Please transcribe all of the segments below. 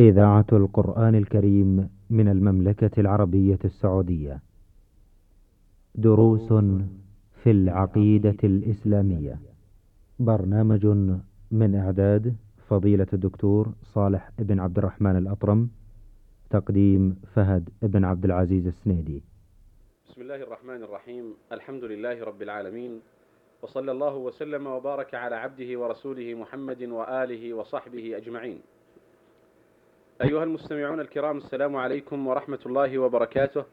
إذاعة القرآن الكريم من المملكة العربية السعودية. دروس في العقيدة الإسلامية. برنامج من إعداد فضيلة الدكتور صالح بن عبد الرحمن الأطرم. تقديم فهد بن عبد العزيز السنيدي. بسم الله الرحمن الرحيم الحمد لله رب العالمين وصلى الله وسلم وبارك على عبده ورسوله محمد وآله وصحبه أجمعين أيها المستمعون الكرام السلام عليكم ورحمة الله وبركاته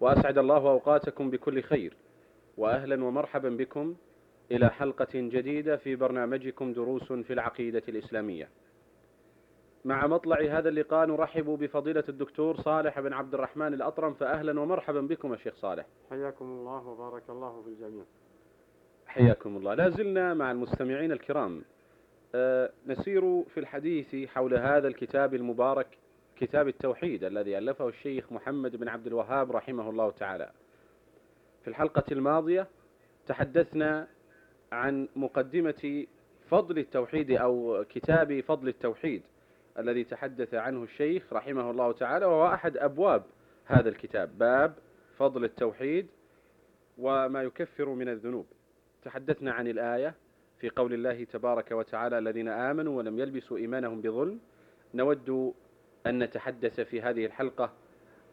وأسعد الله أوقاتكم بكل خير وأهلا ومرحبا بكم إلى حلقة جديدة في برنامجكم دروس في العقيدة الإسلامية. مع مطلع هذا اللقاء نرحب بفضيلة الدكتور صالح بن عبد الرحمن الأطرم فأهلا ومرحبا بكم يا شيخ صالح. حياكم الله وبارك الله في الجميع. حياكم الله. لا زلنا مع المستمعين الكرام. نسير في الحديث حول هذا الكتاب المبارك كتاب التوحيد الذي ألفه الشيخ محمد بن عبد الوهاب رحمه الله تعالى. في الحلقة الماضية تحدثنا عن مقدمة فضل التوحيد أو كتاب فضل التوحيد الذي تحدث عنه الشيخ رحمه الله تعالى وهو أحد أبواب هذا الكتاب باب فضل التوحيد وما يكفر من الذنوب. تحدثنا عن الآية في قول الله تبارك وتعالى الذين آمنوا ولم يلبسوا إيمانهم بظلم نود أن نتحدث في هذه الحلقة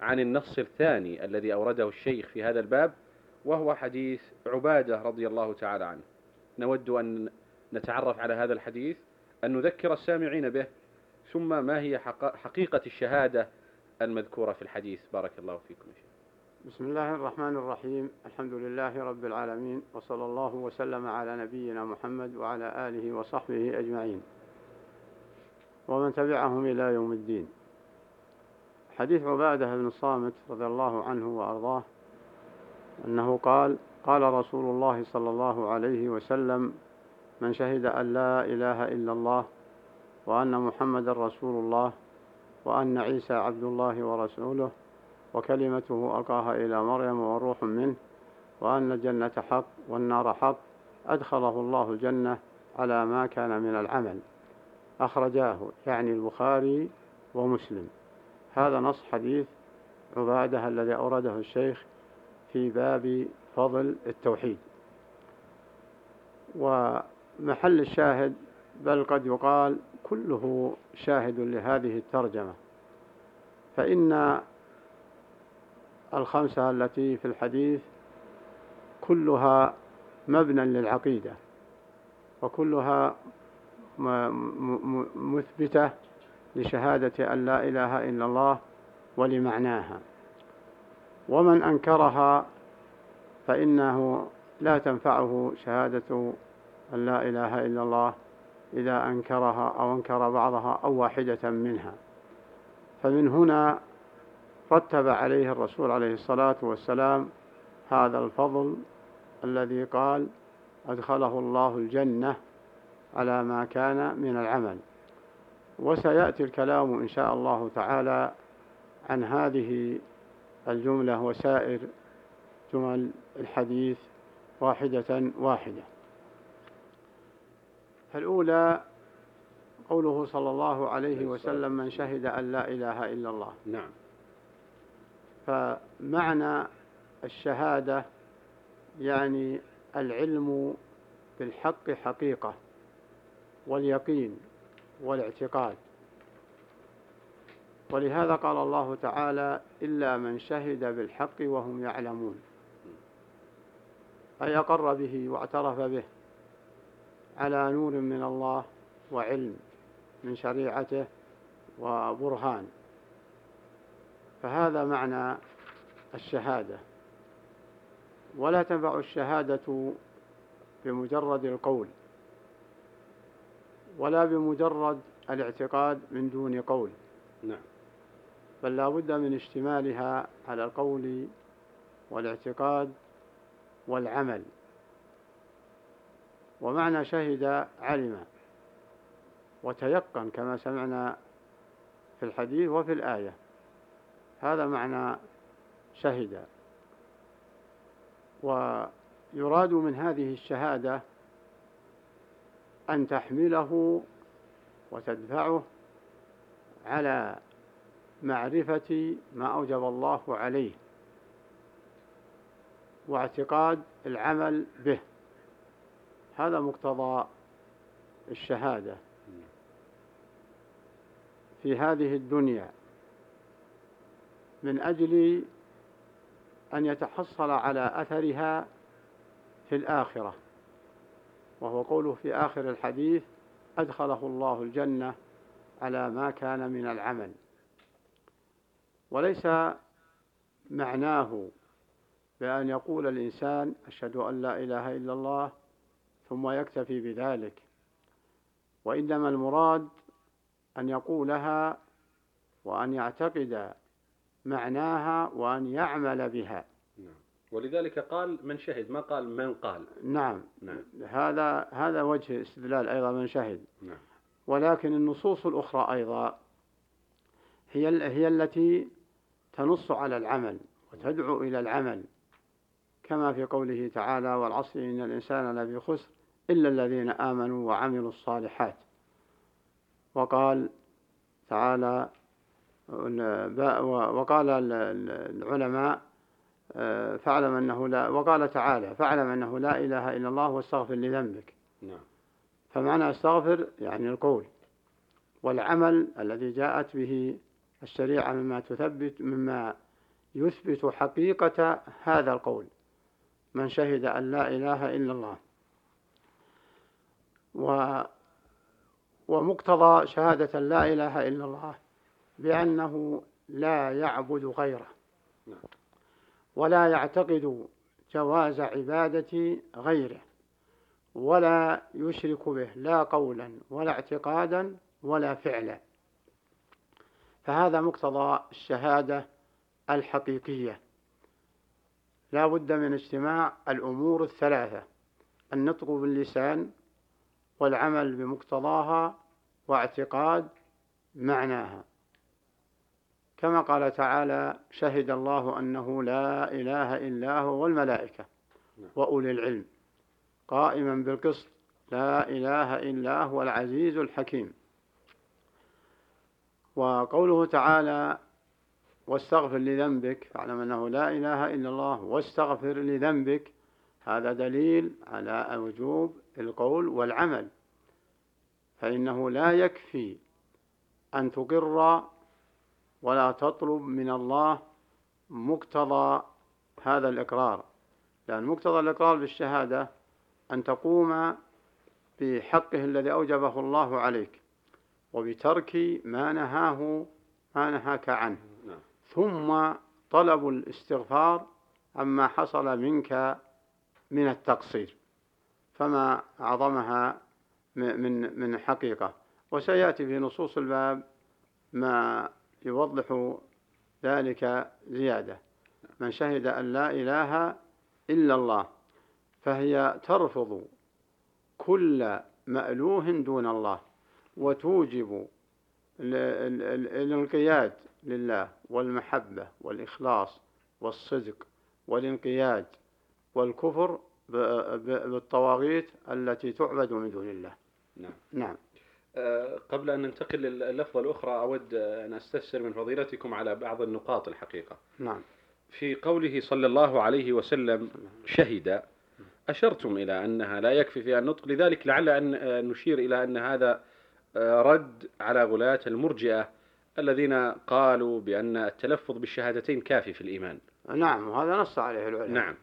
عن النص الثاني الذي أورده الشيخ في هذا الباب وهو حديث عبادة رضي الله تعالى عنه. نود أن نتعرف على هذا الحديث أن نذكر السامعين به ثم ما هي حقيقة الشهادة المذكورة في الحديث. بارك الله فيكم بسم الله الرحمن الرحيم. الحمد لله رب العالمين وصلى الله وسلم على نبينا محمد وعلى آله وصحبه أجمعين. ومن تبعهم إلى يوم الدين. حديث عبادة بن الصامت رضي الله عنه وأرضاه أنه قال قال رسول الله صلى الله عليه وسلم من شهد أن لا إله إلا الله وأن محمد رسول الله وأن عيسى عبد الله ورسوله وكلمته ألقاها إلى مريم وروح منه وأن الجنة حق والنار حق أدخله الله الجنة على ما كان من العمل. أخرجاه يعني البخاري ومسلم. هذا نص حديث عبادة الذي أورده الشيخ في باب فضل التوحيد. ومحل الشاهد بل قد يقال كله شاهد لهذه الترجمة. فإن الخمسة التي في الحديث كلها مبنى للعقيدة وكلها مثبتة لشهادة أن لا إله إلا الله ولمعناها. ومن أنكرها فإنه لا تنفعه شهادة أن لا إله إلا الله إذا أنكرها أو أنكر بعضها أو واحدة منها. فمن هنا رتب عليه الرسول عليه الصلاة والسلام هذا الفضل الذي قال أدخله الله الجنة على ما كان من العمل. وسيأتي الكلام إن شاء الله تعالى عن هذه الجملة وسائر جمل الحديث واحدة واحدة. فالأولى قوله صلى الله عليه وسلم من شهد أن لا إله إلا الله. نعم. فمعنى الشهادة يعني العلم بالحق حقيقة واليقين والاعتقاد. ولهذا قال الله تعالى إلا من شهد بالحق وهم يعلمون. أي أقر به واعترف به على نور من الله وعلم من شريعته وبرهان. فهذا معنى الشهادة. ولا تنفع الشهادة بمجرد القول ولا بمجرد الاعتقاد من دون قول. نعم. بل لا بد من اشتمالها على القول والاعتقاد والعمل. ومعنى شهد علم وتيقن كما سمعنا في الحديث وفي الآية. هذا معنى شهد. ويراد من هذه الشهادة أن تحمله وتدفعه على معرفة ما أوجب الله عليه واعتقاد العمل به. هذا مقتضى الشهادة في هذه الدنيا. من أجل أن يتحصل على أثرها في الآخرة وهو قوله في آخر الحديث أدخله الله الجنة على ما كان من العمل. وليس معناه بأن يقول الإنسان أشهد أن لا إله إلا الله ثم يكتفي بذلك. وإنما المراد أن يقولها وأن يعتقد معناها وأن يعمل بها نعم. ولذلك قال من شهد ما قال من قال نعم, نعم. هذا هذا وجه استدلال أيضا من شهد نعم. ولكن النصوص الأخرى أيضا هي هي التي تنص على العمل وتدعو إلى العمل كما في قوله تعالى والعصر إن الإنسان لفي خسر إلا الذين آمنوا وعملوا الصالحات وقال تعالى وقال العلماء فاعلم أنه لا وقال تعالى فاعلم أنه لا إله إلا الله واستغفر لذنبك. نعم. فمعنى استغفر يعني القول والعمل الذي جاءت به الشريعة مما تثبت مما يثبت حقيقة هذا القول. من شهد أن لا إله إلا الله. و ومقتضى شهادة لا إله إلا الله. بأنه لا يعبد غيره. نعم. ولا يعتقد جواز عبادة غيره. ولا يشرك به لا قولا ولا اعتقادا ولا فعلا. فهذا مقتضى الشهادة الحقيقية. لا بد من اجتماع الأمور الثلاثة النطق باللسان والعمل بمقتضاها واعتقاد معناها. كما قال تعالى شهد الله أنه لا إله إلا هو والملائكة نعم. وأولي العلم. قائما بالقسط لا إله إلا هو العزيز الحكيم. وقوله تعالى واستغفر لذنبك فاعلم أنه لا إله إلا الله واستغفر لذنبك. هذا دليل على وجوب القول والعمل. فإنه لا يكفي أن تقر ولا تطلب من الله مقتضى هذا الإقرار. لأن مقتضى الإقرار بالشهادة أن تقوم بحقه الذي أوجبه الله عليك وبترك ما نهاه ما نهاك عنه. نعم. ثم طلب الاستغفار عما حصل منك من التقصير فما أعظمها من من حقيقة. وسيأتي في نصوص الباب ما يوضح ذلك زيادة. من شهد أن لا إله إلا الله فهي ترفض كل مألوه دون الله وتوجب الانقياد لله والمحبة والإخلاص والصدق والانقياد والكفر بالطواغيت التي تعبد من دون الله. نعم. نعم. قبل أن ننتقل لللفظة الأخرى أود أن أستفسر من فضيلتكم على بعض النقاط الحقيقة. نعم. في قوله صلى الله عليه وسلم شهد. أشرتم إلى أنها لا يكفي فيها النطق لذلك لعل أن نشير إلى أن هذا رد على غلاة المرجئة الذين قالوا بأن التلفظ بالشهادتين كافي في الإيمان. نعم وهذا نص عليه العلماء. نعم.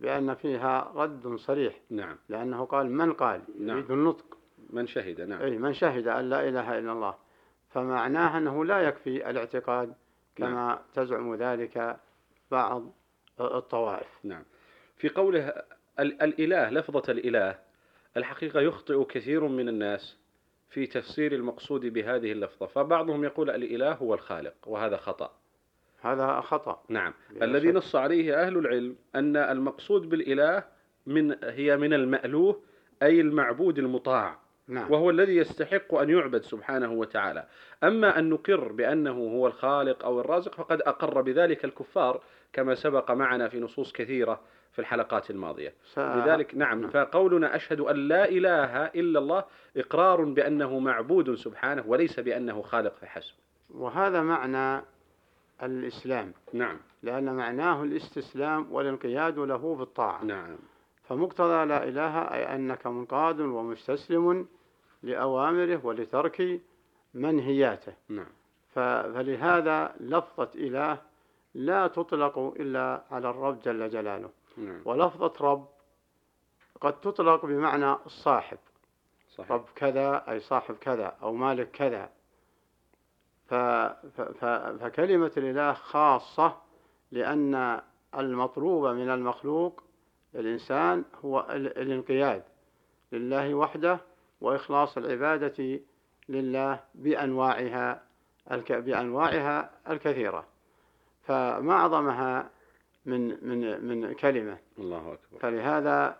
بأن فيها رد صريح. نعم. لأنه قال من قال؟ نعم. يريد النطق. من شهد نعم. أي من شهد أن لا إله إلا الله. فمعناه أنه لا يكفي الاعتقاد كما نعم. تزعم ذلك بعض الطوائف. نعم. في قوله ال- الإله لفظة الإله الحقيقة يخطئ كثير من الناس في تفسير المقصود بهذه اللفظة. فبعضهم يقول الإله هو الخالق وهذا خطأ. هذا خطأ. نعم. الذي. نص عليه أهل العلم أن المقصود بالإله من هي من المألوه أي المعبود المطاع. نعم. وهو الذي يستحق أن يعبد سبحانه وتعالى. أما أن نقر بأنه هو الخالق أو الرازق فقد أقر بذلك الكفار كما سبق معنا في نصوص كثيرة في الحلقات الماضية. لذلك نعم نعم. فقولنا أشهد أن لا إله إلا الله إقرار بأنه معبود سبحانه وليس بأنه خالق فحسب وهذا معنى الإسلام. نعم. لأن معناه الاستسلام والانقياد له بالطاعة نعم. فمقتضى لا إله أي أنك منقاد ومستسلم لأوامره ولترك منهياته. نعم. فلهذا لفظة إله لا تطلق إلا على الرب جل جلاله. نعم. ولفظة رب قد تطلق بمعنى الصاحب صحيح. رب كذا أي صاحب كذا أو مالك كذا. ف ف ف فكلمة الإله خاصة لأن المطلوب من المخلوق الإنسان هو الانقياد لله وحده وإخلاص العبادة لله بأنواعها بأنواعها الكثيرة. فما أعظمها من من من كلمة. الله أكبر. فلهذا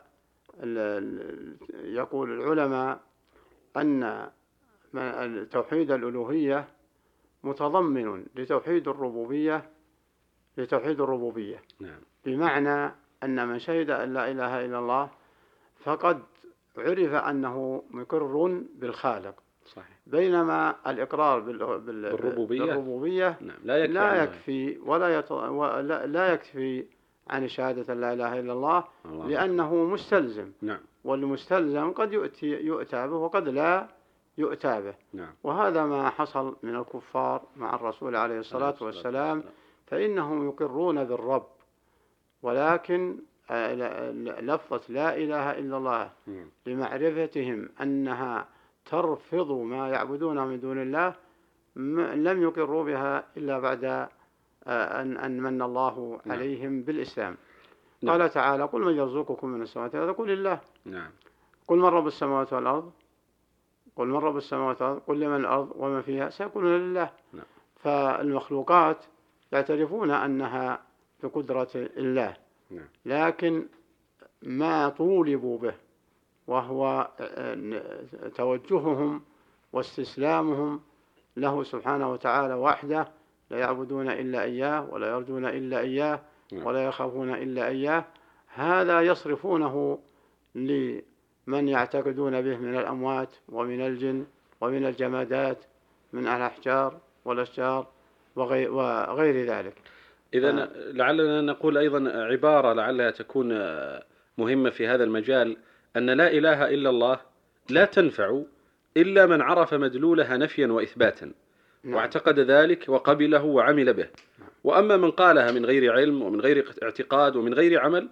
يقول العلماء أن توحيد الألوهية متضمن لتوحيد الربوبية لتوحيد الربوبية. نعم. بمعنى أن من شهد أن لا إله إلا الله فقد عرف أنه مقر بالخالق. صحيح. بينما الإقرار بال... بال... بالربوبية؟ بالربوبية نعم لا يكفي لا. يكفي ولا يط... ولا لا يكفي عن شهادة لا إله إلا الله الله لأنه مستلزم. نعم. والمستلزم قد يؤتي يؤتى به وقد لا يؤتى به. نعم. وهذا ما حصل من الكفار مع الرسول عليه الصلاة والسلام. فإنهم يقرون بالرب. ولكن آه، لفظة لا إله إلا الله. لمعرفتهم أنها ترفض ما يعبدون من دون الله لم يقروا بها إلا بعد آه، أن أن من الله نعم. عليهم بالإسلام نعم. قال تعالى قل من يرزقكم من السماوات والأرض قل الله نعم قل من رب السماوات والأرض قل من رب السماوات والأرض قل لمن الأرض وما فيها سيقولون لله نعم. فالمخلوقات يعترفون أنها بقدرة الله نعم. لكن ما طولبوا به وهو توجههم واستسلامهم له سبحانه وتعالى وحده لا يعبدون إلا إياه ولا يرجون إلا إياه نعم. ولا يخافون إلا إياه هذا يصرفونه لمن يعتقدون به من الأموات ومن الجن ومن الجمادات من الأحجار والأشجار وغير, وغير ذلك إذا آه. لعلنا نقول أيضا عبارة لعلها تكون مهمة في هذا المجال أن لا إله إلا الله لا تنفع إلا من عرف مدلولها نفيا وإثباتا نعم. واعتقد ذلك وقبله وعمل به وأما من قالها من غير علم ومن غير اعتقاد ومن غير عمل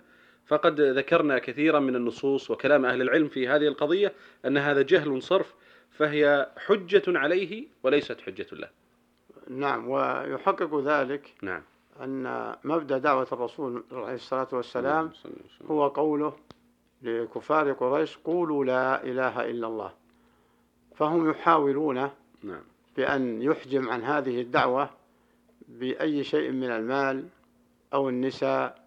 فقد ذكرنا كثيرا من النصوص وكلام أهل العلم في هذه القضية أن هذا جهل صرف فهي حجة عليه وليست حجة له نعم ويحقق ذلك نعم أن مبدأ دعوة الرسول عليه الصلاة والسلام صلى الله عليه وسلم. هو قوله لكفار قريش قولوا لا إله إلا الله. فهم يحاولون نعم. بأن يحجم عن هذه الدعوة بأي شيء من المال أو النساء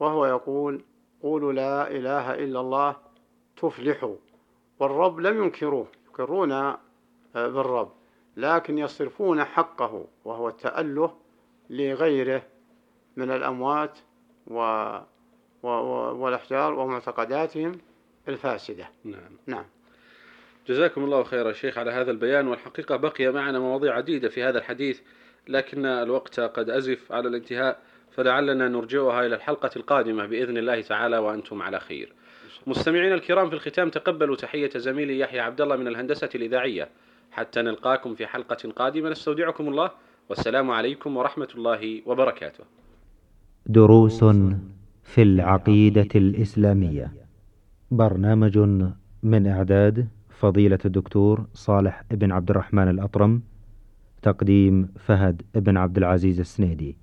وهو يقول قولوا لا إله إلا الله تفلحوا. والرب لم ينكروه يقرون آه، بالرب لكن يصرفون حقه وهو التأله لغيره من الأموات و والأحجار ومعتقداتهم الفاسدة. نعم. نعم. جزاكم الله خيرا شيخ على هذا البيان والحقيقة بقي معنا مواضيع عديدة في هذا الحديث لكن الوقت قد أزف على الانتهاء فلعلنا نرجعها إلى الحلقة القادمة بإذن الله تعالى وأنتم على خير. مستمعينا الكرام في الختام تقبلوا تحية زميلي يحيى عبد الله من الهندسة الإذاعية. حتى نلقاكم في حلقة قادمة نستودعكم الله والسلام عليكم ورحمة الله وبركاته. دروس في العقيدة الإسلامية. برنامج من إعداد فضيلة الدكتور صالح بن عبد الرحمن الأطرم تقديم فهد بن عبد العزيز السنيدي.